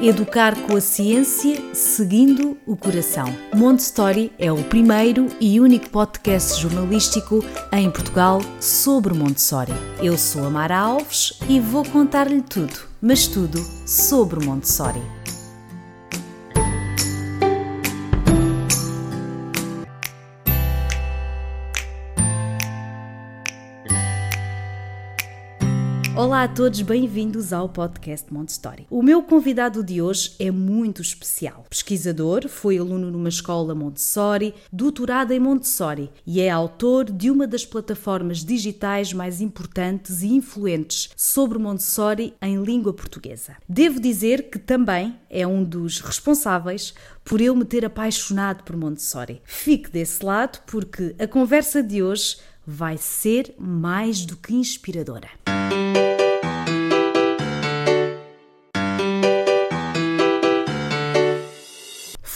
Educar com a ciência, seguindo o coração. Montessori é o primeiro e único podcast jornalístico em Portugal sobre Montessori. Eu sou a Mara Alves e vou contar-lhe tudo, mas tudo sobre Montessori. Olá a todos, bem-vindos ao podcast Montessori. O meu convidado de hoje é muito especial. Pesquisador, foi aluno numa escola Montessori, doutorado em Montessori e é autor de uma das plataformas digitais mais importantes e influentes sobre Montessori em língua portuguesa. Devo dizer que também é um dos responsáveis por eu me ter apaixonado por Montessori. Fique desse lado porque a conversa de hoje vai ser mais do que inspiradora.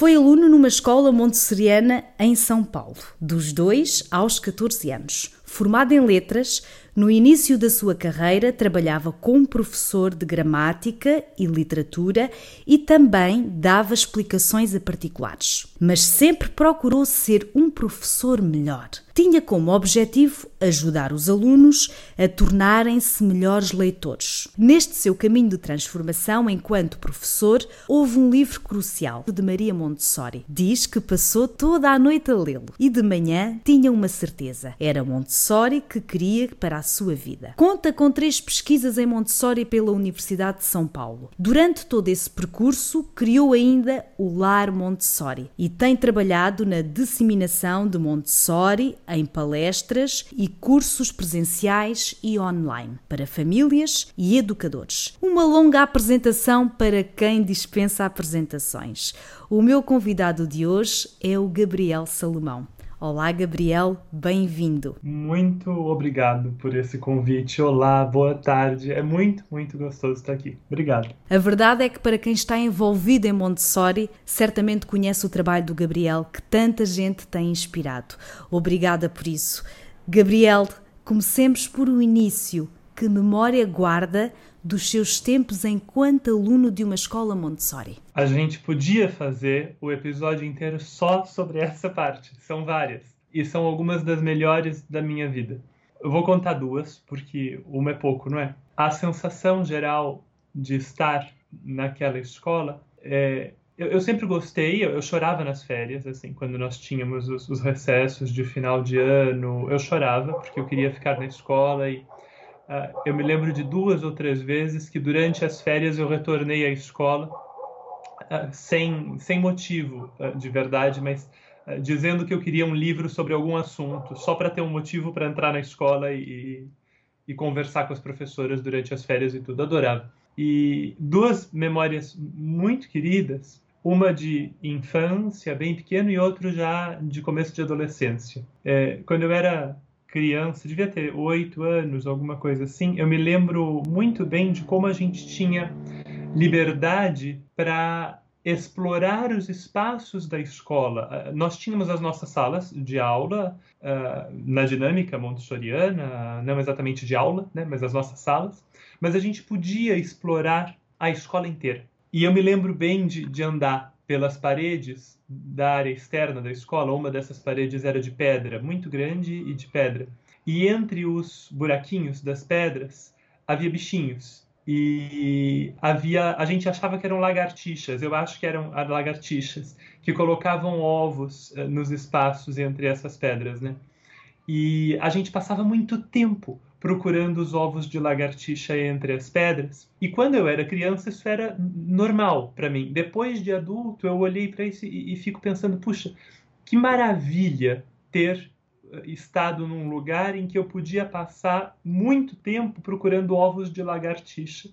Foi aluno numa escola montessoriana em São Paulo, dos 2 aos 14 anos. Formado em letras, no início da sua carreira trabalhava como professor de gramática e literatura e também dava explicações a particulares. Mas sempre procurou ser um professor melhor tinha como objetivo ajudar os alunos a tornarem-se melhores leitores. Neste seu caminho de transformação enquanto professor, houve um livro crucial de Maria Montessori. Diz que passou toda a noite a lê-lo e de manhã tinha uma certeza: era Montessori que queria para a sua vida. Conta com três pesquisas em Montessori pela Universidade de São Paulo. Durante todo esse percurso, criou ainda o Lar Montessori e tem trabalhado na disseminação de Montessori em palestras e cursos presenciais e online para famílias e educadores. Uma longa apresentação para quem dispensa apresentações. O meu convidado de hoje é o Gabriel Salomão. Olá, Gabriel, bem-vindo. Muito obrigado por esse convite. Olá, boa tarde. É muito, muito gostoso estar aqui. Obrigado. A verdade é que, para quem está envolvido em Montessori, certamente conhece o trabalho do Gabriel, que tanta gente tem inspirado. Obrigada por isso. Gabriel, comecemos por o início. Que memória guarda dos seus tempos enquanto aluno de uma escola Montessori? A gente podia fazer o episódio inteiro só sobre essa parte. São várias. E são algumas das melhores da minha vida. Eu vou contar duas, porque uma é pouco, não é? A sensação geral de estar naquela escola é, eu, eu, sempre gostei, eu, eu, chorava nas férias, assim, quando nós tínhamos os, os, recessos de final de ano, eu chorava, porque eu queria ficar na escola e eu me lembro de duas ou três vezes que durante as férias eu retornei à escola uh, sem, sem motivo uh, de verdade, mas dizendo que eu queria um livro sobre algum assunto, só para ter um motivo para entrar na escola e, e conversar com as professoras durante as férias e tudo. Adorava. E duas memórias muito queridas uma de infância, bem pequeno, e outra já de começo de adolescência. É, quando eu era criança, devia ter oito anos, alguma coisa assim, eu me lembro muito bem de como a gente tinha liberdade para explorar os espaços da escola. Ah, nós tínhamos as nossas salas de aula uh, na dinâmica montessoriana, não exatamente de aula, né, mas as nossas salas, mas a gente podia explorar a escola inteira. E eu me lembro bem de, de andar pelas paredes da área externa da escola. Uma dessas paredes era de pedra, muito grande e de pedra. E entre os buraquinhos das pedras havia bichinhos. E havia, a gente achava que eram lagartixas, eu acho que eram lagartixas, que colocavam ovos uh, nos espaços entre essas pedras, né? E a gente passava muito tempo procurando os ovos de lagartixa entre as pedras. E quando eu era criança, isso era normal para mim. Depois de adulto, eu olhei para isso e, e fico pensando: puxa, que maravilha ter eh, estado num lugar em que eu podia passar muito tempo procurando ovos de lagartixa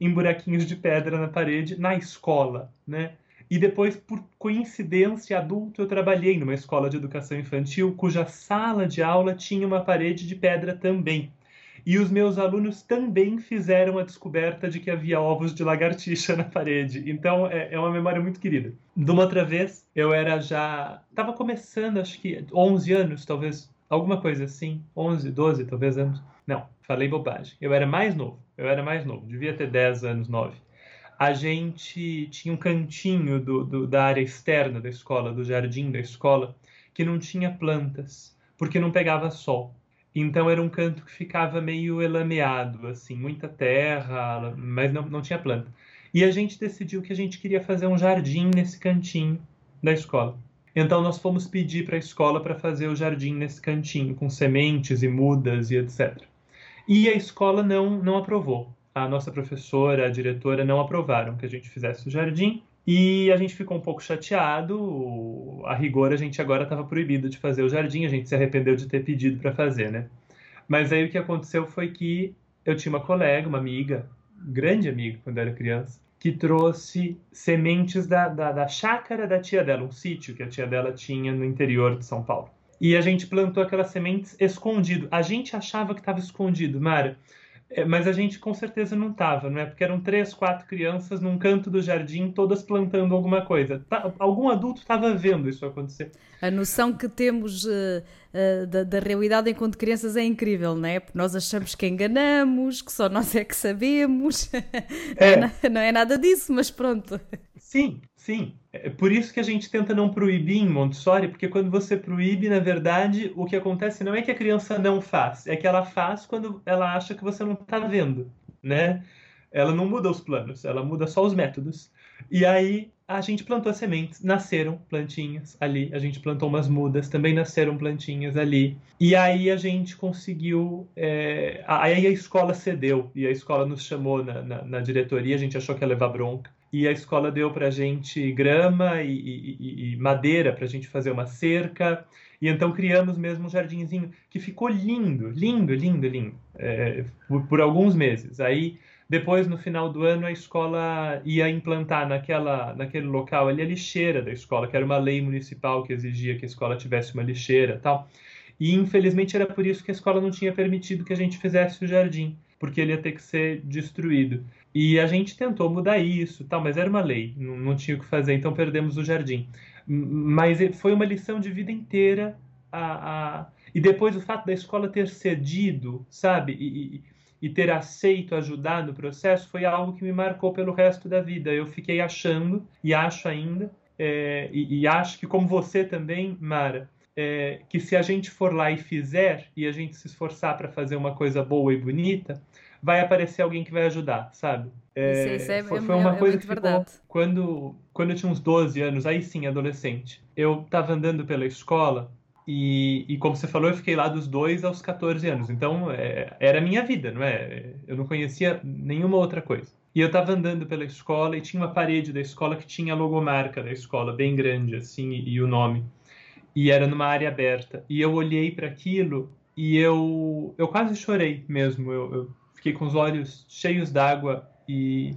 em buraquinhos de pedra na parede na escola, né? E depois, por coincidência, adulto, eu trabalhei numa escola de educação infantil cuja sala de aula tinha uma parede de pedra também. E os meus alunos também fizeram a descoberta de que havia ovos de lagartixa na parede. Então é, é uma memória muito querida. De uma outra vez, eu era já. Estava começando, acho que 11 anos, talvez, alguma coisa assim. 11, 12, talvez anos. Não, falei bobagem. Eu era mais novo. Eu era mais novo. Devia ter 10 anos, 9. a gente tinha um cantinho do, do, da área externa da escola, do jardim da escola, que não tinha plantas, porque não pegava sol. Então era um canto que ficava meio elameado, assim, muita terra, mas não, não tinha planta. E a gente decidiu que a gente queria fazer um jardim nesse cantinho da escola. Então nós fomos pedir para a escola para fazer o jardim nesse cantinho, com sementes e mudas e etc. E a escola não, não aprovou. A nossa professora, a diretora não aprovaram que a gente fizesse o jardim. E a gente ficou um pouco chateado. A rigor, a gente agora estava proibido de fazer o jardim. A gente se arrependeu de ter pedido para fazer, né? Mas aí o que aconteceu foi que eu tinha uma colega, uma amiga, grande amiga quando era criança, que trouxe sementes da, da, da chácara da tia dela, um sítio que a tia dela tinha no interior de São Paulo. E a gente plantou aquelas sementes escondido. A gente achava que estava escondido, Mara. É, mas a gente com certeza não estava, não é? Porque eram três, quatro crianças num canto do jardim, todas plantando alguma coisa. Tá, algum adulto estava vendo isso acontecer. A noção que temos uh, uh, da, da, realidade enquanto crianças é incrível, não é? Porque nós achamos que enganamos, que só nós é que sabemos. É. não, é, não é nada disso, mas pronto. Sim, sim. É por isso que a gente tenta não proibir em Montessori, porque quando você proíbe, na verdade, o que acontece não é que a criança não faz, é que ela faz quando ela acha que você não está vendo, né? Ela não muda os planos, ela muda só os métodos. E aí a gente plantou sementes, nasceram plantinhas ali, a gente plantou umas mudas, também nasceram plantinhas ali. E aí a gente conseguiu. É... Aí a escola cedeu, e a escola nos chamou na, na, na diretoria, a gente achou que ia levar bronca e a escola deu para a gente grama e, e, e madeira para a gente fazer uma cerca. E então criamos mesmo um jardinzinho que ficou lindo, lindo, lindo, lindo, é, por, por, alguns meses. Aí, depois, no final do ano, a escola ia implantar naquela, naquele local ali a lixeira da escola, que era uma lei municipal que exigia que a escola tivesse uma lixeira tal. E, infelizmente, era por isso que a escola não tinha permitido que a gente fizesse o jardim, porque ele ia ter que ser destruído. E a gente tentou mudar isso, tal, mas era uma lei, não, não tinha o que fazer, então perdemos o jardim. Mas foi uma lição de vida inteira. A, a... E depois o fato da escola ter cedido, sabe, e, e ter aceito ajudar no processo foi algo que me marcou pelo resto da vida. Eu fiquei achando, e acho ainda, é, e, e, acho que como você também, Mara, é, que se a gente for lá e fizer, e a gente se esforçar para fazer uma coisa boa e bonita, vai aparecer alguém que vai ajudar, sabe? É, isso, isso é, foi, foi, uma é, coisa que ficou, quando quando eu tinha uns 12 anos, aí sim, adolescente, eu estava andando pela escola e, e, como você falou, eu fiquei lá dos 2 aos 14 anos. Então, é, era a minha vida, não é? Eu não conhecia nenhuma outra coisa. E eu estava andando pela escola e tinha uma parede da escola que tinha a logomarca da escola, bem grande, assim, e, e o nome. E era numa área aberta. E eu olhei para aquilo e eu, eu quase chorei mesmo. Eu, eu fiquei com os olhos cheios d'água e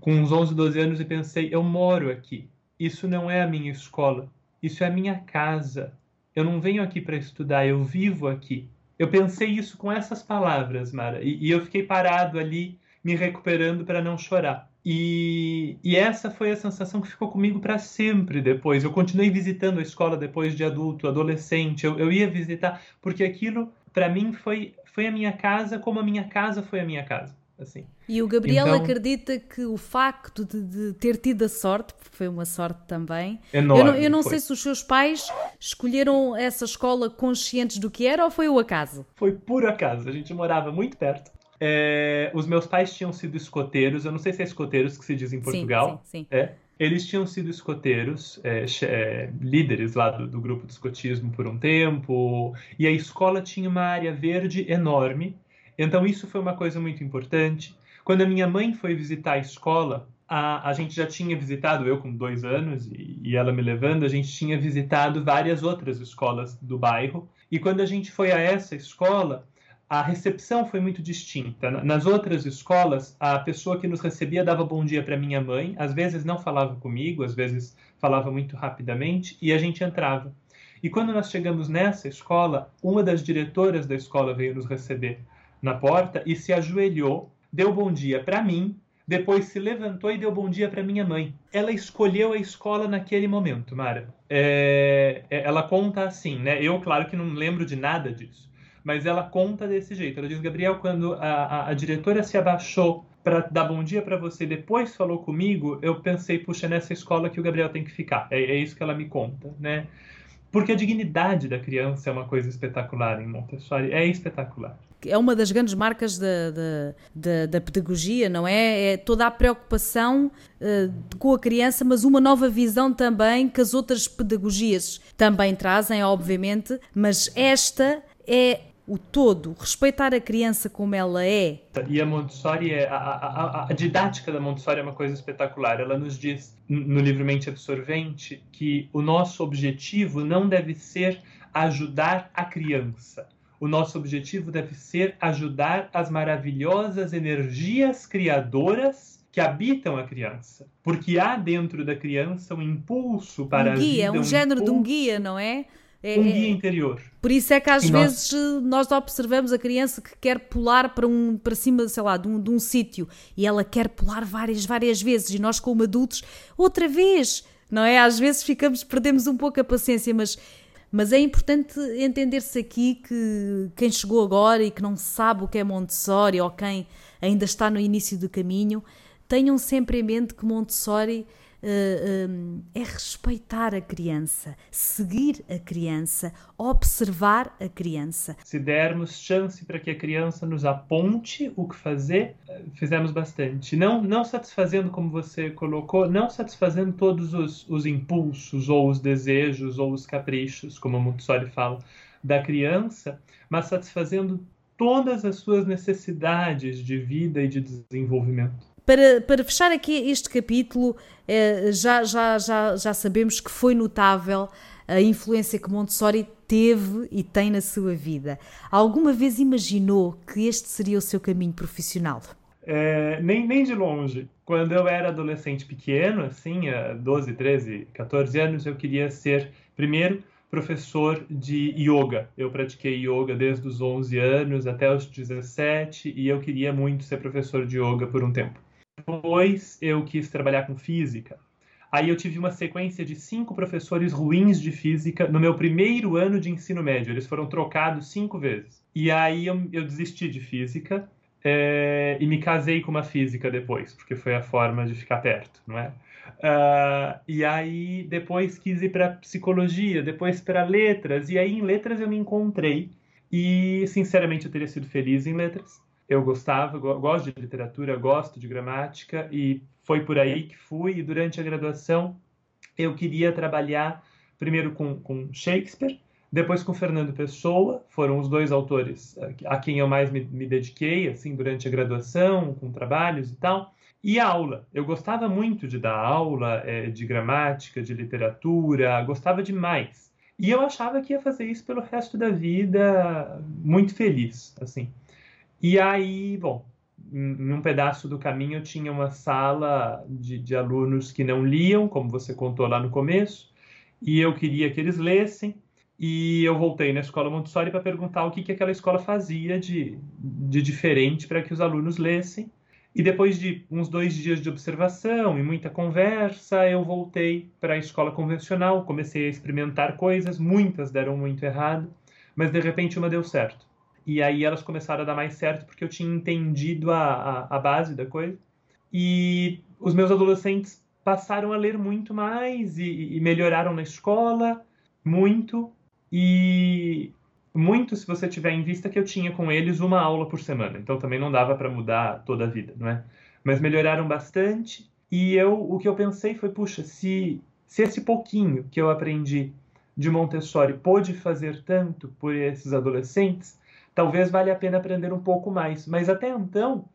com uns 11, 12 anos e pensei, eu moro aqui. Isso não é a minha escola, isso é a minha casa. Eu não venho aqui para estudar, eu vivo aqui. Eu pensei isso com essas palavras, Mara, e, e eu fiquei parado ali, me recuperando para não chorar. E, e, essa foi a sensação que ficou comigo para sempre depois. Eu continuei visitando a escola depois de adulto, adolescente. Eu, eu ia visitar, porque aquilo, para mim, foi foi a minha casa como a minha casa foi a minha casa. Assim. E o Gabriel então, acredita que o facto de, de, ter tido a sorte, porque foi uma sorte também, enorme, eu não, eu não sei se os seus pais escolheram essa escola conscientes do que era ou foi o acaso? Foi por acaso, a gente morava muito perto. É, os meus pais tinham sido escoteiros, eu não sei se é escoteiros que se diz em Portugal. Sim, sim, sim. É, eles tinham sido escoteiros, é, é, líderes lá do, do, grupo de escotismo por um tempo, e a escola tinha uma área verde enorme, então isso foi uma coisa muito importante. Quando a minha mãe foi visitar a escola, a, a gente já tinha visitado, eu com dois anos e, e ela me levando, a gente tinha visitado várias outras escolas do bairro, e quando a gente foi a essa escola, a recepção foi muito distinta. Nas outras escolas, a pessoa que nos recebia dava bom dia para minha mãe, às vezes não falava comigo, às vezes falava muito rapidamente, e a gente entrava. E quando nós chegamos nessa escola, uma das diretoras da escola veio nos receber na porta e se ajoelhou, deu bom dia para mim, depois se levantou e deu bom dia para minha mãe. Ela escolheu a escola naquele momento, Mara. É, é ela conta assim, né? Eu, claro que não lembro de nada disso mas ela conta desse jeito. Ela diz, Gabriel, quando a, a, a diretora se abaixou para dar bom dia para você, depois falou comigo, eu pensei, puxa, nessa escola que o Gabriel tem que ficar. É, é isso que ela me conta, né? Porque a dignidade da criança é uma coisa espetacular em Montessori, é espetacular. É uma das grandes marcas da, da, da, da pedagogia, não é? É toda a preocupação uh, com a criança, mas uma nova visão também que as outras pedagogias também trazem, obviamente, mas esta é o todo, respeitar a criança como ela é. E a Montessori, é, a, a, a, didática da Montessori é uma coisa espetacular. Ela nos diz no livro Mente Absorvente que o nosso objetivo não deve ser ajudar a criança. O nosso objetivo deve ser ajudar as maravilhosas energias criadoras que habitam a criança. Porque há dentro da criança um impulso para um guia, a vida. Um, um género impulso, de um guia, não é? É, um guia interior. Por isso é que às e vezes nós... nós observamos a criança que quer pular para, um, para cima, sei lá, de um, de um sítio e ela quer pular várias, várias vezes e nós como adultos, outra vez, não é? Às vezes ficamos, perdemos um pouco a paciência, mas, mas é importante entender-se aqui que quem chegou agora e que não sabe o que é Montessori ou quem ainda está no início do caminho, tenham sempre em mente que Montessori é respeitar a criança, seguir a criança, observar a criança. Se dermos chance para que a criança nos aponte o que fazer, eh, fizemos bastante. Não, não satisfazendo, como você colocou, não satisfazendo todos os, os impulsos ou os desejos ou os caprichos, como Montessori fala, da criança, mas satisfazendo todas as suas necessidades de vida e de desenvolvimento. Para, para fechar aqui este capítulo, eh, já, já, já, já sabemos que foi notável a influência que Montessori teve e tem na sua vida. Alguma vez imaginou que este seria o seu caminho profissional? É, nem, nem de longe. Quando eu era adolescente pequeno, assim, 12, 13, 14 anos, eu queria ser, primeiro, professor de yoga. Eu pratiquei yoga desde os 11 anos até os 17 e eu queria muito ser professor de yoga por um tempo. Depois eu quis trabalhar com física. Aí eu tive uma sequência de cinco professores ruins de física no meu primeiro ano de ensino médio. Eles foram trocados cinco vezes. E aí eu, eu desisti de física é, e me casei com uma física depois, porque foi a forma de ficar perto, não é? Uh, e aí depois quis ir para psicologia, depois para letras. E aí em letras eu me encontrei. E sinceramente eu teria sido feliz em letras eu gostava, gosto de literatura, gosto de gramática e foi por aí que fui. E durante a graduação eu queria trabalhar primeiro com, com Shakespeare, depois com Fernando Pessoa, foram os dois autores a quem eu mais me, me dediquei assim durante a graduação, com trabalhos e tal. E aula, eu gostava muito de dar aula é, de gramática, de literatura, gostava demais. E eu achava que ia fazer isso pelo resto da vida, muito feliz, assim. E aí, bom, em um pedaço do caminho tinha uma sala de, de alunos que não liam, como você contou lá no começo, e eu queria que eles lessem. E eu voltei na escola Montessori para perguntar o que, que aquela escola fazia de, de diferente para que os alunos lessem. E depois de uns dois dias de observação e muita conversa, eu voltei para a escola convencional, comecei a experimentar coisas, muitas deram muito errado, mas de repente uma deu certo. E aí elas começaram a dar mais certo porque eu tinha entendido a, a, a base da coisa. E os meus adolescentes passaram a ler muito mais e, e melhoraram na escola muito. E muito se você tiver em vista que eu tinha com eles uma aula por semana. Então também não dava para mudar toda a vida, não é? Mas melhoraram bastante. E eu, o que eu pensei foi, puxa, se, se esse pouquinho que eu aprendi de Montessori pôde fazer tanto por esses adolescentes, talvez valha a pena aprender um pouco mais. Mas até então,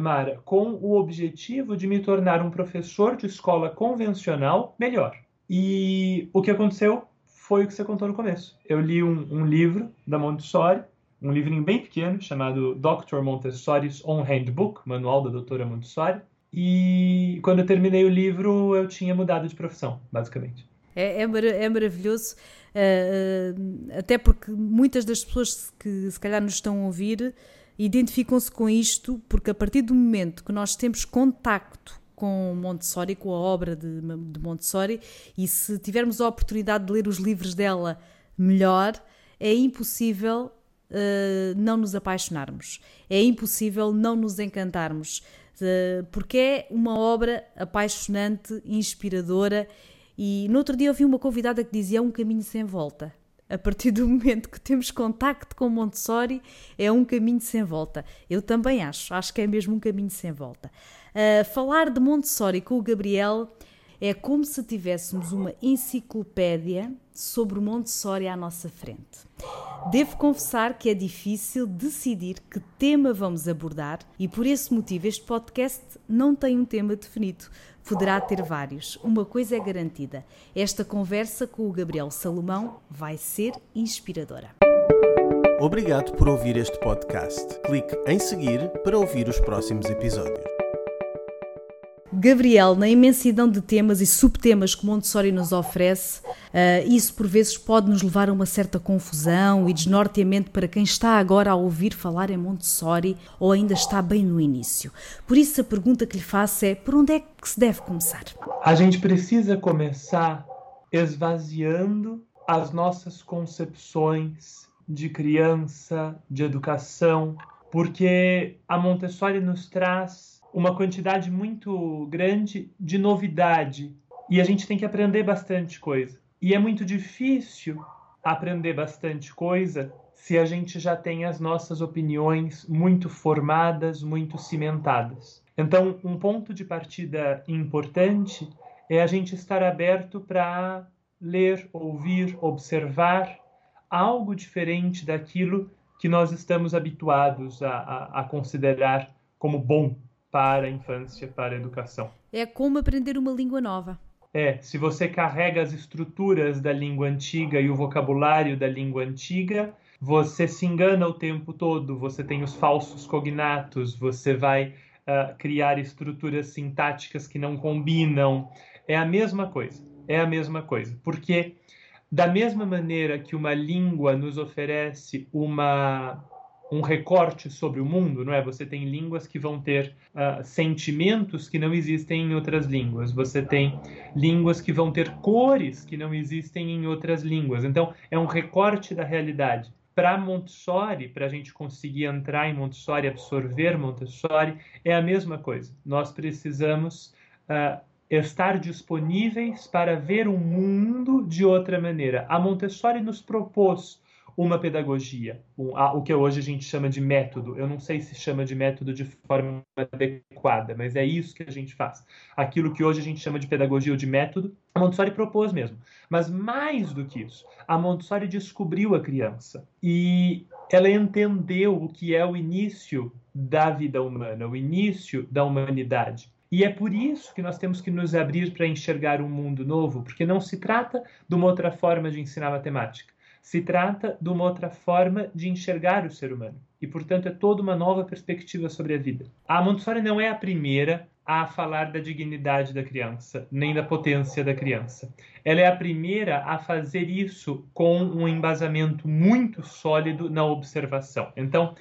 Mara, com o objetivo de me tornar um professor de escola convencional melhor. E o que aconteceu foi o que você contou no começo. Eu li um, um livro da Montessori, um livrinho bem pequeno chamado Dr. Montessori's Own Handbook, Manual da Doutora Montessori. E quando eu terminei o livro, eu tinha mudado de profissão, basicamente. É, é, mar é maravilhoso Uh, até porque muitas das pessoas que se calhar nos estão a ouvir identificam-se com isto, porque a partir do momento que nós temos contacto com Montessori, com a obra de, de Montessori, e se tivermos a oportunidade de ler os livros dela melhor, é impossível uh, não nos apaixonarmos, é impossível não nos encantarmos. porque é uma obra apaixonante, inspiradora. E no outro dia eu vi uma convidada que dizia: é um caminho sem volta. A partir do momento que temos contacto com Montessori, é um caminho sem volta. Eu também acho, acho que é mesmo um caminho sem volta. Uh, falar de Montessori com o Gabriel é como se tivéssemos uma enciclopédia sobre o Montessori à nossa frente. Devo confessar que é difícil decidir que tema vamos abordar e por esse motivo este podcast não tem um tema definido. Poderá ter vários. Uma coisa é garantida: esta conversa com o Gabriel Salomão vai ser inspiradora. Obrigado por ouvir este podcast. Clique em seguir para ouvir os próximos episódios. Gabriel, na imensidão de temas e subtemas que Montessori nos oferece, uh, isso por vezes pode nos levar a uma certa confusão e desnorteamento para quem está agora a ouvir falar em Montessori ou ainda está bem no início. Por isso, a pergunta que lhe faço é: por onde é que se deve começar? A gente precisa começar esvaziando as nossas concepções de criança, de educação, porque a Montessori nos traz uma quantidade muito grande de novidade e a gente tem que aprender bastante coisa. E é muito difícil aprender bastante coisa se a gente já tem as nossas opiniões muito formadas, muito cimentadas. Então, um ponto de partida importante é a gente estar aberto para ler, ouvir, observar algo diferente daquilo que nós estamos habituados a, a, a considerar como bom para a infância, para a educação. É como aprender uma língua nova. É, se você carrega as estruturas da língua antiga e o vocabulário da língua antiga, você se engana o tempo todo, você tem os falsos cognatos, você vai uh, criar estruturas sintáticas que não combinam. É a mesma coisa, é a mesma coisa. Porque, da mesma maneira que uma língua nos oferece uma um recorte sobre o mundo, não é? Você tem línguas que vão ter uh, sentimentos que não existem em outras línguas. Você tem línguas que vão ter cores que não existem em outras línguas. Então, é um recorte da realidade. Para Montessori, para a gente conseguir entrar em Montessori, absorver Montessori, é a mesma coisa. Nós precisamos uh, estar disponíveis para ver o mundo de outra maneira. A Montessori nos propôs uma pedagogia, um, o que hoje a gente chama de método. Eu não sei se chama de método de forma adequada, mas é isso que a gente faz. Aquilo que hoje a gente chama de pedagogia ou de método, a Montessori propôs mesmo. Mas mais do que isso, a Montessori descobriu a criança e ela entendeu o que é o início da vida humana, o início da humanidade. E é por isso que nós temos que nos abrir para enxergar um mundo novo, porque não se trata de uma outra forma de ensinar matemática. Se trata de uma outra forma de enxergar o ser humano e, portanto, é toda uma nova perspectiva sobre a vida. A Montessori não é a primeira a falar da dignidade da criança, nem da potência da criança. Ela é a primeira a fazer isso com um embasamento muito sólido na observação. Então,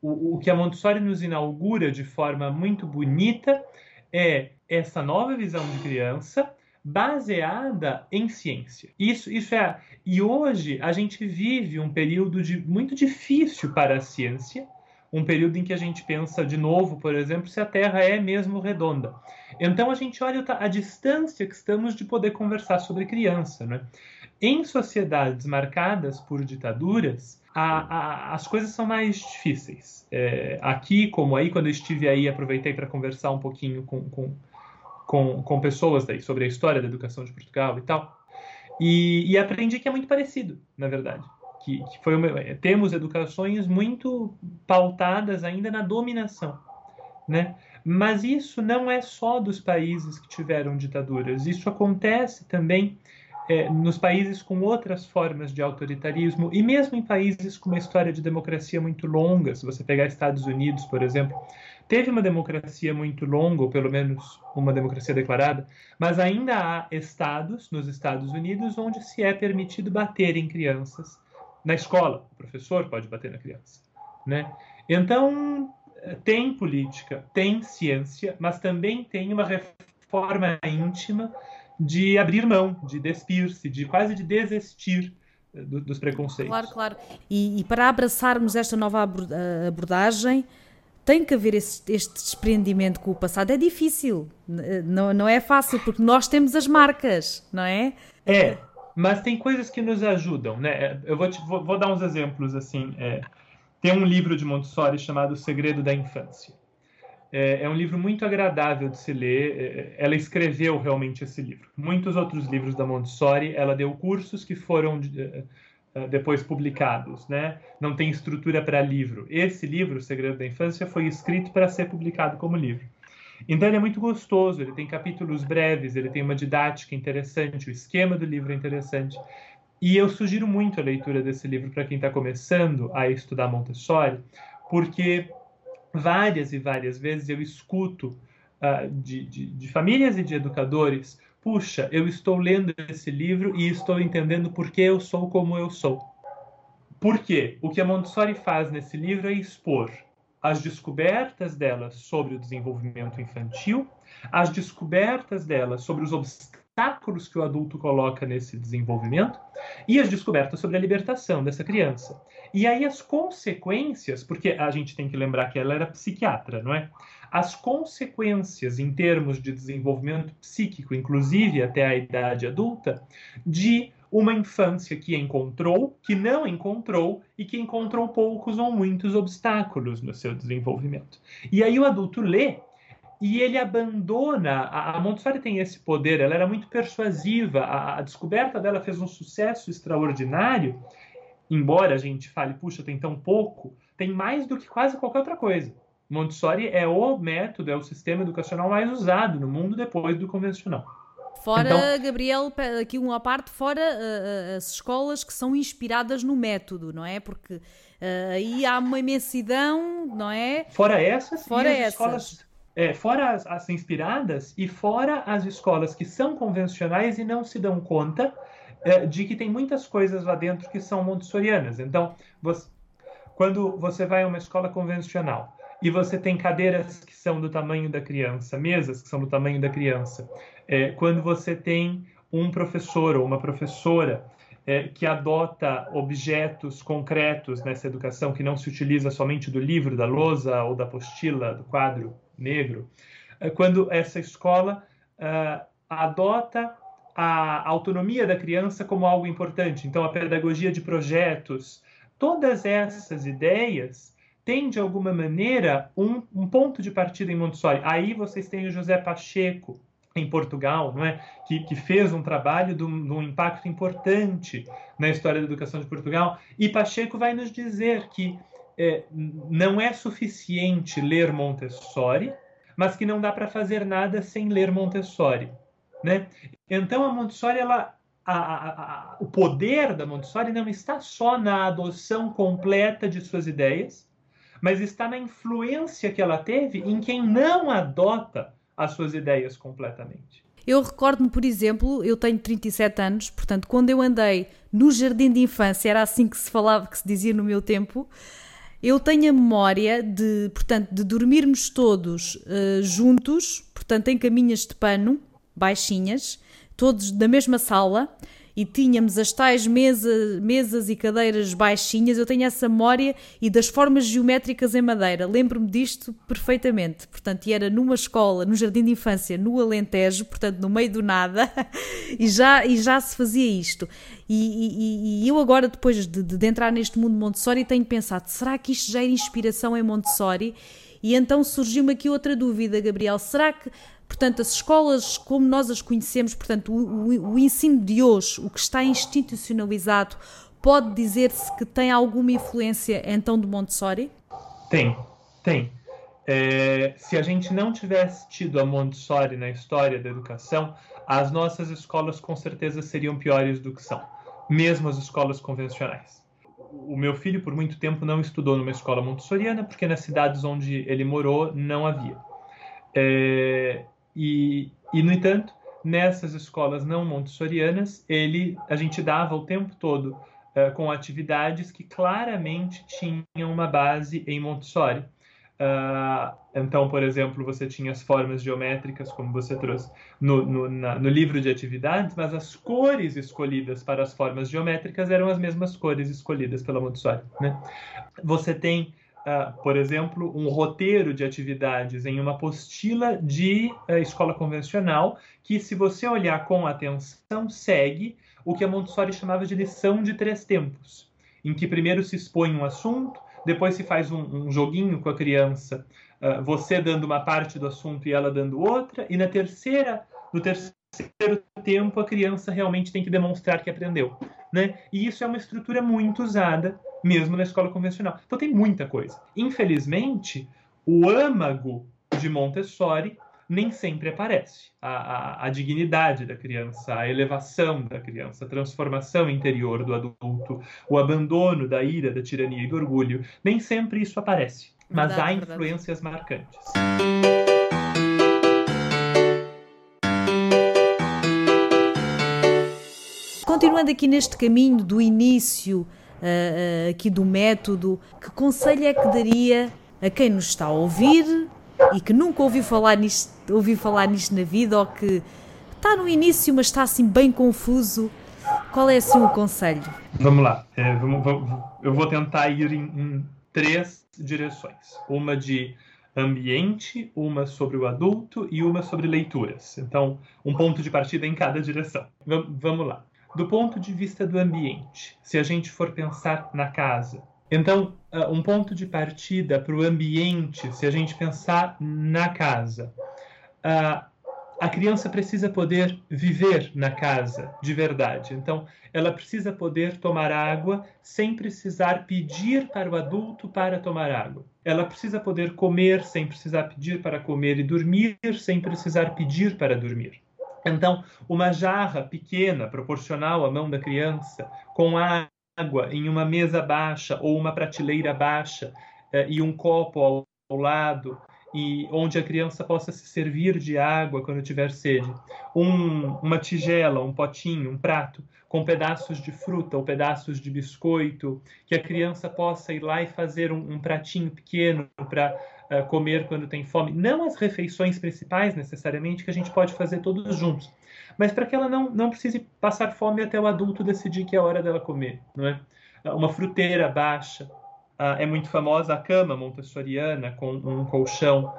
o, o que a Montessori nos inaugura de forma muito bonita é essa nova visão de criança baseada em ciência. Isso, isso é. E hoje a gente vive um período de, muito difícil para a ciência, um período em que a gente pensa de novo, por exemplo, se a Terra é mesmo redonda. Então a gente olha a distância que estamos de poder conversar sobre criança, né? Em sociedades marcadas por ditaduras, a, a, as coisas são mais difíceis. É, aqui, como aí, quando eu estive aí, aproveitei para conversar um pouquinho com, com com, com pessoas daí, sobre a história da educação de Portugal e tal. E, e aprendi que é muito parecido, na verdade. Que, que foi uma, temos educações muito pautadas ainda na dominação, né? Mas isso não é só dos países que tiveram ditaduras. Isso acontece também é, nos países com outras formas de autoritarismo e mesmo em países com uma história de democracia muito longa. Se você pegar Estados Unidos, por exemplo, teve uma democracia muito longa, ou pelo menos uma democracia declarada, mas ainda há estados nos Estados Unidos onde se é permitido bater em crianças na escola. O professor pode bater na criança, né? Então tem política, tem ciência, mas também tem uma reforma íntima de abrir mão, de despir-se, de quase de desistir dos preconceitos. Claro, claro. E, e para abraçarmos esta nova abordagem, tem que haver esse, este desprendimento com o passado. É difícil, não, não é fácil, porque nós temos as marcas, não é? É, mas tem coisas que nos ajudam, né? Eu vou, te, vou, vou dar uns exemplos, assim. É, tem um livro de Montessori chamado O Segredo da Infância. É, é, um livro muito agradável de se ler. É, ela escreveu realmente esse livro. Muitos outros livros da Montessori, ela deu cursos que foram é, é, depois publicados, né? Não tem estrutura para livro. Esse livro, O Segredo da Infância, foi escrito para ser publicado como livro. Então ele é muito gostoso, ele tem capítulos breves, ele tem uma didática interessante, o esquema do livro é interessante. E eu sugiro muito a leitura desse livro para quem está começando a estudar Montessori, porque várias e várias vezes eu escuto uh, de, de, de famílias e de educadores puxa, eu estou lendo esse livro e estou entendendo por que eu sou como eu sou. Por quê? O que a Montessori faz nesse livro é expor as descobertas dela sobre o desenvolvimento infantil, as descobertas dela sobre os obstáculos que o adulto coloca nesse desenvolvimento e as descobertas sobre a libertação dessa criança. E aí as consequências, porque a gente tem que lembrar que ela era psiquiatra, não é? As consequências em termos de desenvolvimento psíquico, inclusive até a idade adulta, de uma infância que encontrou, que não encontrou e que encontrou poucos ou muitos obstáculos no seu desenvolvimento. E aí o adulto lê e ele abandona. A, Montessori tem esse poder, ela era muito persuasiva, a, a descoberta dela fez um sucesso extraordinário. Embora a gente fale, puxa, tem tão pouco, tem mais do que quase qualquer outra coisa. Montessori é o método, é o sistema educacional mais usado no mundo depois do convencional. Fora, então, Gabriel, aqui uma parte, fora uh, as escolas que são inspiradas no método, não é? Porque uh, aí há uma imensidão, não é? Fora essas, fora essas. Escolas, é, fora as, as, inspiradas e fora as escolas que são convencionais e não se dão conta é, de que tem muitas coisas lá dentro que são montessorianas. Então, você, quando você vai a uma escola convencional e você tem cadeiras que são do tamanho da criança, mesas que são do tamanho da criança, é, quando você tem um professor ou uma professora é, que adota objetos concretos nessa educação, que não se utiliza somente do livro, da lousa ou da apostila, do quadro negro, é, quando essa escola uh, adota a autonomia da criança como algo importante, então a pedagogia de projetos, todas essas ideias têm de alguma maneira um, um ponto de partida em Montessori. Aí vocês têm o José Pacheco, em Portugal, não é? que, que fez um trabalho de um, de um, impacto importante na história da educação de Portugal. E Pacheco vai nos dizer que é, não é suficiente ler Montessori, mas que não dá para fazer nada sem ler Montessori. Né? Então, a Montessori, ela, a, a, a, o poder da Montessori não está só na adoção completa de suas ideias, mas está na influência que ela teve em quem não adota às suas ideias completamente. Eu recordo-me, por exemplo, eu tenho 37 anos, portanto, quando eu andei no jardim de infância, era assim que se falava, que se dizia no meu tempo, eu tenho a memória de, portanto, de dormirmos todos uh, juntos, portanto, em caminhas de pano, baixinhas, todos da mesma sala, e tínhamos as tais mesa, mesas e cadeiras baixinhas, eu tenho essa memória e das formas geométricas em madeira, lembro-me disto perfeitamente. Portanto, e era numa escola, no jardim de infância, no Alentejo, portanto, no meio do nada, e já, e já se fazia isto. E, e, e eu agora, depois de, de entrar neste mundo Montessori, tenho pensado, será que isto já era inspiração em Montessori? E então surgiu-me aqui outra dúvida, Gabriel. Será que Portanto, as escolas como nós as conhecemos, portanto, o, o, o ensino de hoje, o que está institucionalizado, pode dizer-se que tem alguma influência então do Montessori? Tem, tem. É, se a gente não tivesse tido a Montessori na história da educação, as nossas escolas com certeza seriam piores do que são, mesmo as escolas convencionais. O meu filho, por muito tempo, não estudou numa escola montessoriana, porque nas cidades onde ele morou não havia. É, e, e no entanto, nessas escolas não montessorianas, ele, a gente dava o tempo todo uh, com atividades que claramente tinham uma base em Montessori. Uh, então, por exemplo, você tinha as formas geométricas, como você trouxe no, no, na, no, livro de atividades, mas as cores escolhidas para as formas geométricas eram as mesmas cores escolhidas pela Montessori. Né? Você tem uh, por exemplo, um roteiro de atividades em uma apostila de uh, escola convencional, que, se você olhar com atenção, segue o que a Montessori chamava de lição de três tempos, em que primeiro se expõe um assunto, depois se faz um, um joguinho com a criança, uh, você dando uma parte do assunto e ela dando outra, e na terceira, no terceiro tempo a criança realmente tem que demonstrar que aprendeu, né? E isso é uma estrutura muito usada mesmo na escola convencional. Então tem muita coisa. Infelizmente, o âmago de Montessori nem sempre aparece. A, a, a, dignidade da criança, a elevação da criança, a transformação interior do adulto, o abandono da ira, da tirania e do orgulho, nem sempre isso aparece. Mas verdade, há influências verdade. marcantes. Continuando aqui neste caminho do início uh, aqui do método, que conselho é que daria a quem nos está a ouvir e que nunca ouviu falar nisto, ouviu falar nisto na vida ou que está no início, mas está assim bem confuso? Qual é assim o conselho? Vamos lá, é, vamos, vamos, eu vou tentar ir em, em três direções: uma de ambiente, uma sobre o adulto e uma sobre leituras. Então, um ponto de partida em cada direção. V vamos lá do ponto de vista do ambiente, se a gente for pensar na casa. Então, uh, um ponto de partida para o ambiente, se a gente pensar na casa. Uh, a criança precisa poder viver na casa de verdade. Então, ela precisa poder tomar água sem precisar pedir para o adulto para tomar água. Ela precisa poder comer sem precisar pedir para comer e dormir sem precisar pedir para dormir. Então, uma jarra pequena, proporcional à mão da criança, com água em uma mesa baixa ou uma prateleira baixa eh, e um copo ao, lado, e onde a criança possa se servir de água quando tiver sede. Um, uma tigela, um potinho, um prato com pedaços de fruta ou pedaços de biscoito, que a criança possa ir lá e fazer um, um pratinho pequeno para uh, comer quando tem fome. Não as refeições principais, necessariamente, que a gente pode fazer todos juntos, mas para que ela não, não precise passar fome até o adulto decidir que é a hora dela comer. Não é? Uh, uma fruteira baixa. Uh, é muito famosa a cama montessoriana com um colchão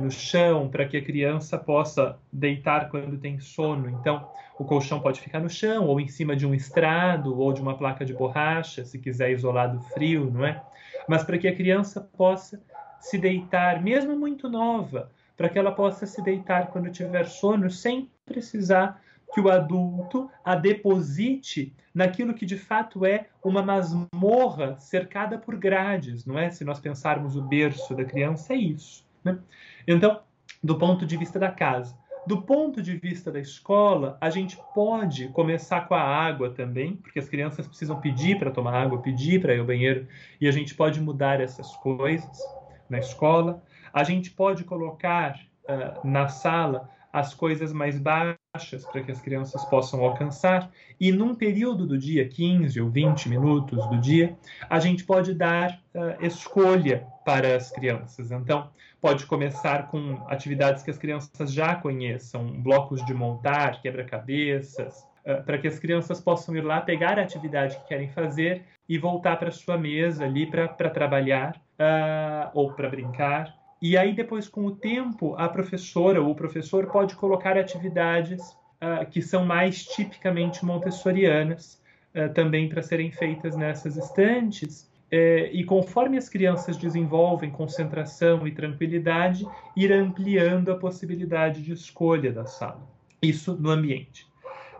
no chão para que a criança possa deitar quando tem sono. Então, o colchão pode ficar no chão ou em cima de um estrado ou de uma placa de borracha, se quiser isolar do frio, não é? Mas para que a criança possa se deitar, mesmo muito nova, para que ela possa se deitar quando tiver sono, sem precisar que o adulto a deposite naquilo que de fato é uma masmorra cercada por grades, não é? Se nós pensarmos o berço da criança, é isso. Né? Então, do ponto de vista da casa. Do ponto de vista da escola, a gente pode começar com a água também, porque as crianças precisam pedir para tomar água, pedir para ir ao banheiro, e a gente pode mudar essas coisas na escola. A gente pode colocar uh, na sala as coisas mais baixas para que as crianças possam alcançar, e num período do dia, 15 ou 20 minutos do dia, a gente pode dar uh, escolha para as crianças. Então, pode começar com atividades que as crianças já conheçam, blocos de montar, quebra-cabeças, uh, para que as crianças possam ir lá, pegar a atividade que querem fazer e voltar para sua mesa ali para trabalhar uh, ou para brincar. E aí, depois, com o tempo, a professora ou o professor pode colocar atividades uh, que são mais tipicamente montessorianas uh, também para serem feitas nessas estantes. É, e conforme as crianças desenvolvem concentração e tranquilidade, ir ampliando a possibilidade de escolha da sala. Isso no ambiente.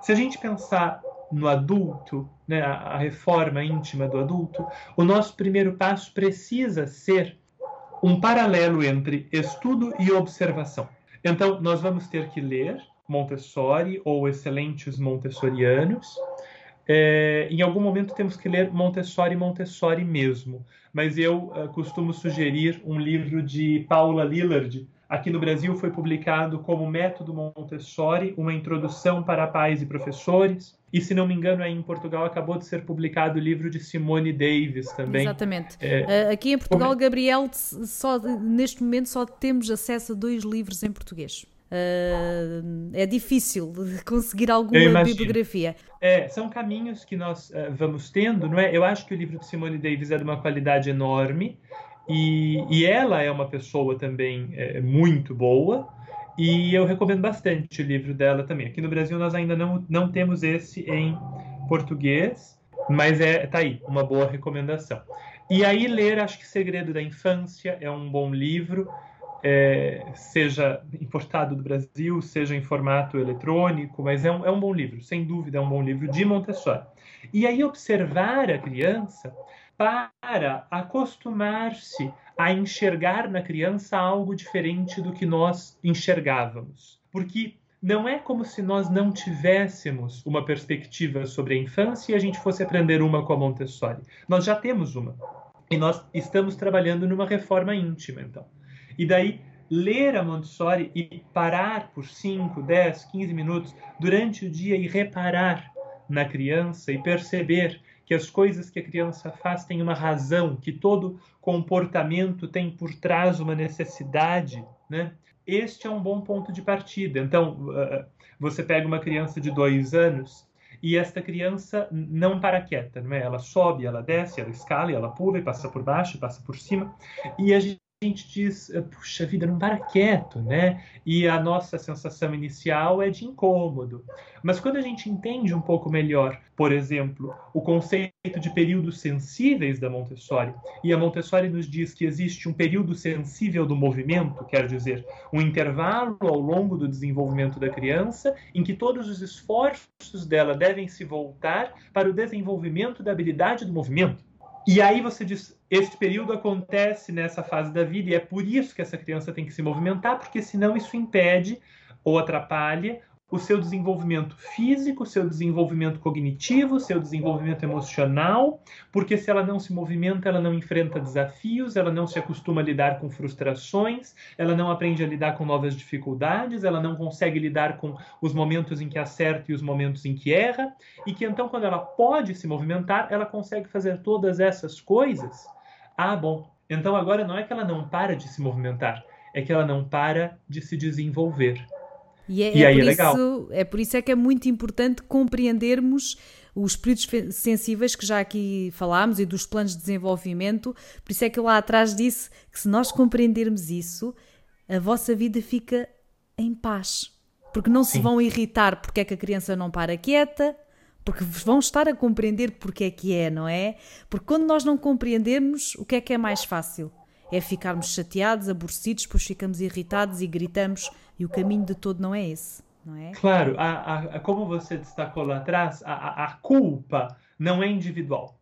Se a gente pensar no adulto, né, a reforma íntima do adulto, o nosso primeiro passo precisa ser um paralelo entre estudo e observação. Então, nós vamos ter que ler Montessori ou excelentes montessorianos. É, em algum momento temos que ler Montessori Montessori mesmo, mas eu uh, costumo sugerir um livro de Paula Lillard, Aqui no Brasil foi publicado como Método Montessori, uma introdução para pais e professores. E se não me engano, aí em Portugal acabou de ser publicado o livro de Simone Davis também. Exatamente. É... Aqui em Portugal, como... Gabriel, só neste momento só temos acesso a dois livros em português. Uh, é difícil conseguir alguma bibliografia. É, são caminhos que nós uh, vamos tendo, não é? Eu acho que o livro de Simone Davis é de uma qualidade enorme E, e ela é uma pessoa também é, muito boa, e eu recomendo bastante o livro dela também. Aqui no Brasil nós ainda não, não temos esse em português, mas é tá aí, uma boa recomendação. E aí ler, acho que Segredo da Infância é um bom livro, é, seja importado do Brasil, seja em formato eletrônico, mas é um, é um bom livro, sem dúvida é um bom livro de Montessori. E aí observar a criança para acostumar-se a enxergar na criança algo diferente do que nós enxergávamos. Porque não é como se nós não tivéssemos uma perspectiva sobre a infância e a gente fosse aprender uma com a Montessori. Nós já temos uma. E nós estamos trabalhando numa reforma íntima, então. E daí, ler a Montessori e parar por 5, 10, 15 minutos durante o dia e reparar na criança e perceber que as coisas que a criança faz têm uma razão, que todo comportamento tem por trás uma necessidade, né? Este é um bom ponto de partida. Então, você pega uma criança de dois anos e esta criança não para quieta, não é? Ela sobe, ela desce, ela escala, ela pula e passa por baixo, passa por cima. E a gente gente diz, eh, puxa vida, não para quieto, né? E a nossa sensação inicial é de incômodo. Mas quando a gente entende um pouco melhor, por exemplo, o conceito de períodos sensíveis da Montessori, e a Montessori nos diz que existe um período sensível do movimento, quer dizer, um intervalo ao longo do desenvolvimento da criança em que todos os esforços dela devem se voltar para o desenvolvimento da habilidade do movimento. E aí você diz, este período acontece nessa fase da vida e é por isso que essa criança tem que se movimentar, porque senão isso impede ou atrapalha o seu desenvolvimento físico, seu desenvolvimento cognitivo, seu desenvolvimento emocional, porque se ela não se movimenta, ela não enfrenta desafios, ela não se acostuma a lidar com frustrações, ela não aprende a lidar com novas dificuldades, ela não consegue lidar com os momentos em que acerta e os momentos em que erra, e que então, quando ela pode se movimentar, ela consegue fazer todas essas coisas. Ah, bom, então agora não é que ela não para de se movimentar, é que ela não para de se desenvolver. E, é, e é, por é, isso, é por isso é que é muito importante compreendermos os períodos sensíveis que já aqui falámos e dos planos de desenvolvimento. Por isso é que eu lá atrás disse que se nós compreendermos isso, a vossa vida fica em paz. Porque não Sim. se vão irritar porque é que a criança não para quieta, porque vão estar a compreender porque é que é, não é? Porque quando nós não compreendermos, o que é que é mais fácil? É ficarmos chateados, aborrecidos, depois ficamos irritados e gritamos e o caminho de todo não é esse, não é? Claro, a, a, como você destacou lá atrás, a, a culpa não é individual.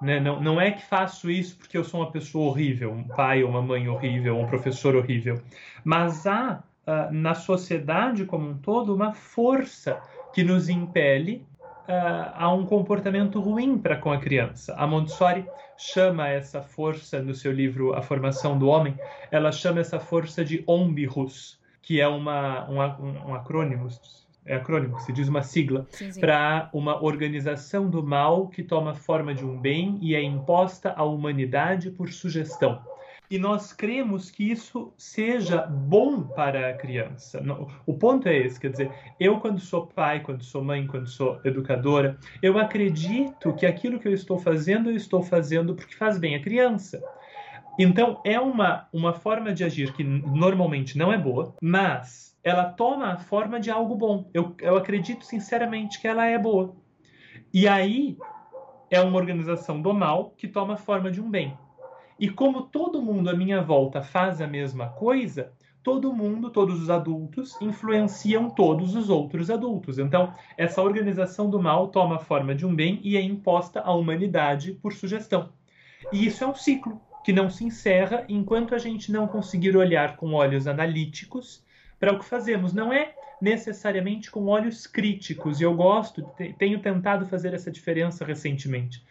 Né? Não, não é que faço isso porque eu sou uma pessoa horrível, um pai ou uma mãe horrível, um professor horrível. Mas há uh, na sociedade como um todo uma força que nos impele uh, a um comportamento ruim para com a criança. A Montessori chama essa força no seu livro A Formação do Homem, ela chama essa força de ombirus, que é uma, um, um acrônimo, é acrônimo, se diz uma sigla, para uma organização do mal que toma forma de um bem e é imposta à humanidade por sugestão. E nós cremos que isso seja bom para a criança. O ponto é esse, quer dizer, eu quando sou pai, quando sou mãe, quando sou educadora, eu acredito que aquilo que eu estou fazendo, eu estou fazendo porque faz bem à criança. Então, é uma, uma forma de agir que normalmente não é boa, mas ela toma a forma de algo bom. Eu, eu acredito sinceramente que ela é boa. E aí é uma organização do mal que toma a forma de um bem. E como todo mundo à minha volta faz a mesma coisa, todo mundo, todos os adultos, influenciam todos os outros adultos. Então, essa organização do mal toma a forma de um bem e é imposta à humanidade por sugestão. E isso é um ciclo que não se encerra enquanto a gente não conseguir olhar com olhos analíticos para o que fazemos. Não é necessariamente com olhos críticos, e eu gosto, tenho tentado fazer essa diferença recentemente.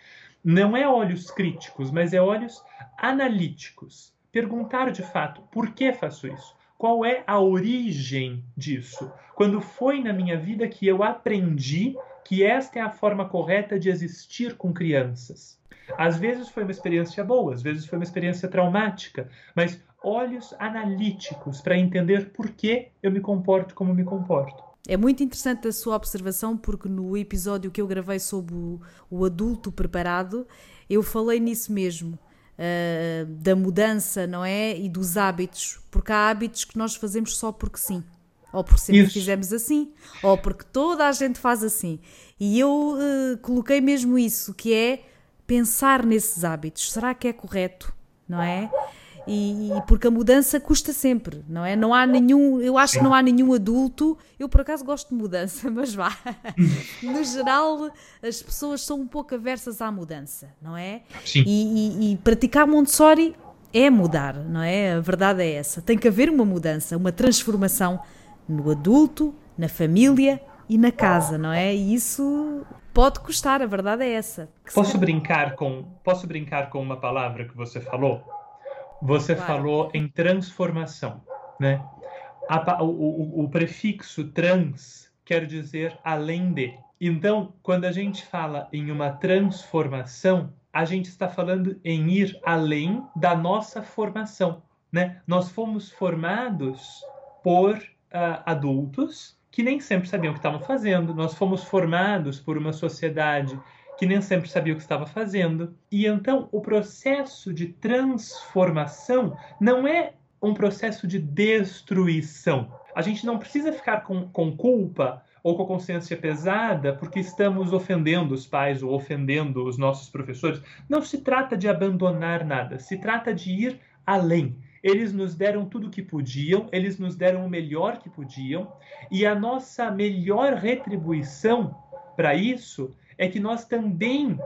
Não é olhos críticos, mas é olhos analíticos. Perguntar de fato por que faço isso? Qual é a origem disso? Quando foi na minha vida que eu aprendi que esta é a forma correta de existir com crianças? Às vezes foi uma experiência boa, às vezes foi uma experiência traumática, mas olhos analíticos para entender por que eu me comporto como me comporto. É muito interessante a sua observação, porque no episódio que eu gravei sobre o, o adulto preparado, eu falei nisso mesmo. uh, da mudança, não é? E dos hábitos, porque há hábitos que nós fazemos só porque sim. Ou porque sempre Isso. fizemos assim, ou porque toda a gente faz assim. E eu uh, coloquei mesmo isso, que é pensar nesses hábitos. Será que é correto? Não é? E, e, porque a mudança custa sempre, não é? Não há nenhum, eu acho que não há nenhum adulto. Eu por acaso gosto de mudança, mas vá. no geral, as pessoas são um pouco aversas à mudança, não é? Sim. E, e, e praticar Montessori é mudar, não é? A verdade é essa. Tem que haver uma mudança, uma transformação no adulto, na família e na casa, não é? E isso pode custar, a verdade é essa. posso brincar com posso brincar com uma palavra que você falou? Você claro. falou em transformação, né? A, o, o, o prefixo trans quer dizer além de. Então, quando a gente fala em uma transformação, a gente está falando em ir além da nossa formação, né? Nós fomos formados por uh, adultos que nem sempre sabiam o que estavam fazendo. Nós fomos formados por uma sociedade que nem sempre sabia o que estava fazendo. E então o processo de transformação não é um processo de destruição. A gente não precisa ficar com, com culpa ou com a consciência pesada porque estamos ofendendo os pais ou ofendendo os nossos professores. Não se trata de abandonar nada, se trata de ir além. Eles nos deram tudo o que podiam, eles nos deram o melhor que podiam, e a nossa melhor retribuição para isso é que nós também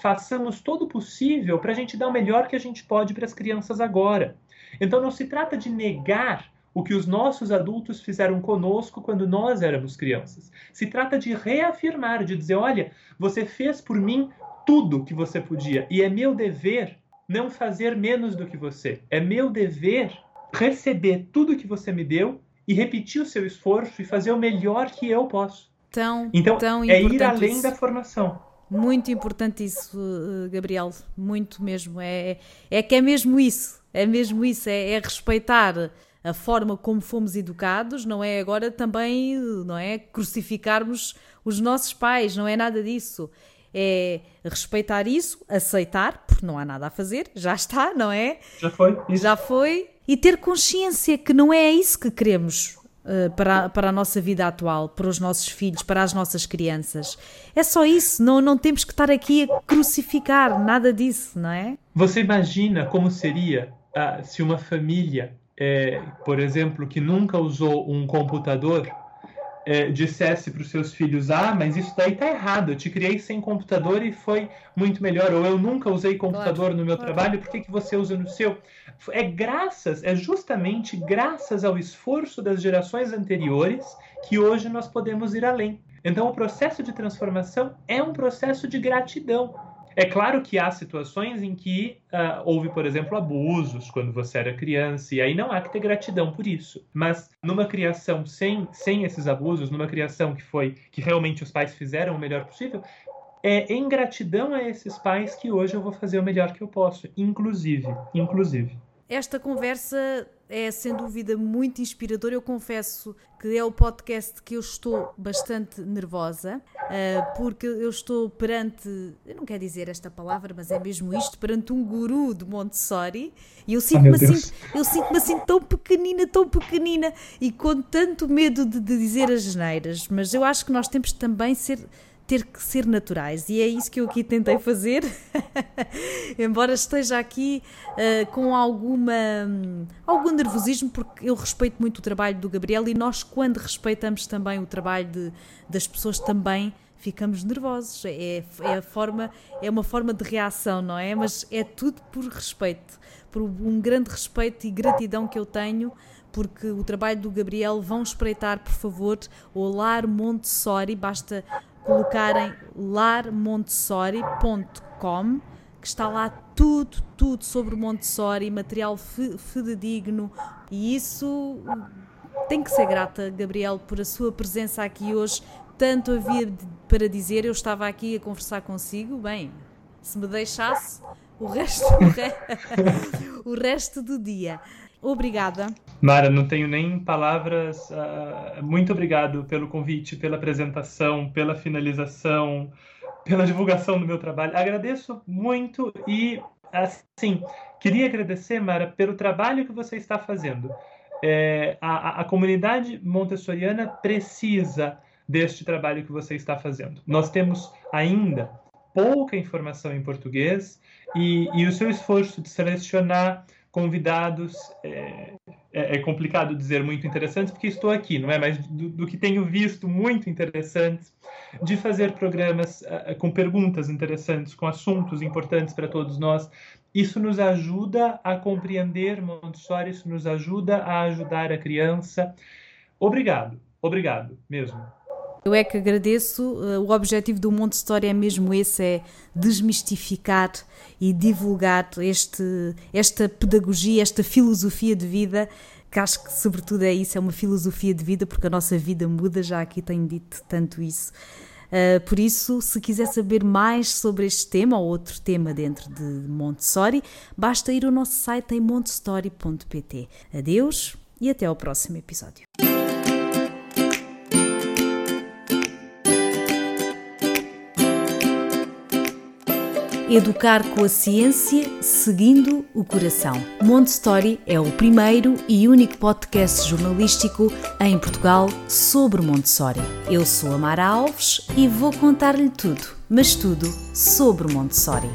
façamos todo o possível para a gente dar o melhor que a gente pode para as crianças agora. Então não se trata de negar o que os nossos adultos fizeram conosco quando nós éramos crianças. Se trata de reafirmar, de dizer: olha, você fez por mim tudo que você podia e é meu dever não fazer menos do que você. É meu dever receber tudo que você me deu e repetir o seu esforço e fazer o melhor que eu posso. Tão, então, tão é ir além isso. da formação. Muito importante isso, eh, Gabriel. Muito mesmo. É, é que é mesmo isso. É mesmo isso. É, é respeitar a forma como fomos educados, não é agora também, não é crucificarmos os nossos pais, não é nada disso. É respeitar isso, aceitar, porque não há nada a fazer, já está, não é? Já foi. Isso. Já foi. E ter consciência que não é isso que queremos para, para a nossa vida atual, para os nossos filhos, para as nossas crianças. É só isso, não, não temos que estar aqui a crucificar nada disso, não é? Você imagina como seria uh, se uma família, é, por exemplo, que nunca usou um computador, é, dissesse para os seus filhos: Ah, mas isso daí tá errado, eu te criei sem computador e foi muito melhor, ou eu nunca usei computador claro, no meu claro. trabalho, por que, que você usa no seu? É graças, é justamente graças ao esforço das gerações anteriores que hoje nós podemos ir além. Então, o processo de transformação é um processo de gratidão. É claro que há situações em que uh, houve, por exemplo, abusos quando você era criança, e aí não há que ter gratidão por isso. Mas numa criação sem, sem esses abusos, numa criação que foi que realmente os pais fizeram o melhor possível, é em gratidão a esses pais que hoje eu vou fazer o melhor que eu posso, inclusive, inclusive. Esta conversa é sem dúvida muito inspirador. Eu confesso que é o podcast que eu estou bastante nervosa, uh, porque eu estou perante, eu não quero dizer esta palavra, mas é mesmo isto, perante um guru de Montessori, e eu sinto-me oh, assim, eu sinto-me assim tão pequenina, tão pequenina, e com tanto medo de, de dizer as geneiras, mas eu acho que nós temos também ser ter que ser naturais. E é isso que eu aqui tentei fazer. Embora esteja aqui uh, com alguma um, algum nervosismo porque eu respeito muito o trabalho do Gabriel e nós quando respeitamos também o trabalho de, das pessoas também ficamos nervosos. É, é a forma é uma forma de reação não é? Mas é tudo por respeito por um grande respeito e gratidão que eu tenho porque o trabalho do Gabriel vão espreitar por favor o Lar Montessori basta colocarem larmontessori.com que está lá tudo, tudo sobre Montessori, material fidedigno e isso tem que ser grata, Gabriel, por a sua presença aqui hoje. Tanto havia para dizer, eu estava aqui a conversar consigo, bem, se me deixasse o resto, o, re... o resto do dia. Obrigada. Mara, não tenho nem palavras. Uh, muito obrigado pelo convite, pela apresentação, pela finalização, pela divulgação do meu trabalho. Agradeço muito e assim, queria agradecer, Mara, pelo trabalho que você está fazendo. É, a, a comunidade montessoriana precisa deste trabalho que você está fazendo. Nós temos ainda pouca informação em português e, e o seu esforço de selecionar convidados é, é, é, complicado dizer muito interessantes porque estou aqui, não é? Mas do, do que tenho visto muito interessantes, de fazer programas uh, com perguntas interessantes, com assuntos importantes para todos nós, isso nos ajuda a compreender Montessori, isso nos ajuda a ajudar a criança. Obrigado, obrigado mesmo. Eu é que agradeço. Eh, o objetivo do Monte História é mesmo esse: é desmistificar e divulgar este, esta pedagogia, esta filosofia de vida, que acho que, sobretudo, é isso: é uma filosofia de vida, porque a nossa vida muda. Já aqui tenho dito tanto isso. Uh, por isso, se quiser saber mais sobre este tema ou outro tema dentro de Montessori, basta ir ao nosso site em montessori.pt. Adeus e até ao próximo episódio. Educar com a ciência, seguindo o coração. Montessori é o primeiro e único podcast jornalístico em Portugal sobre Montessori. Eu sou a Mara Alves e vou contar-lhe tudo, mas tudo sobre Montessori.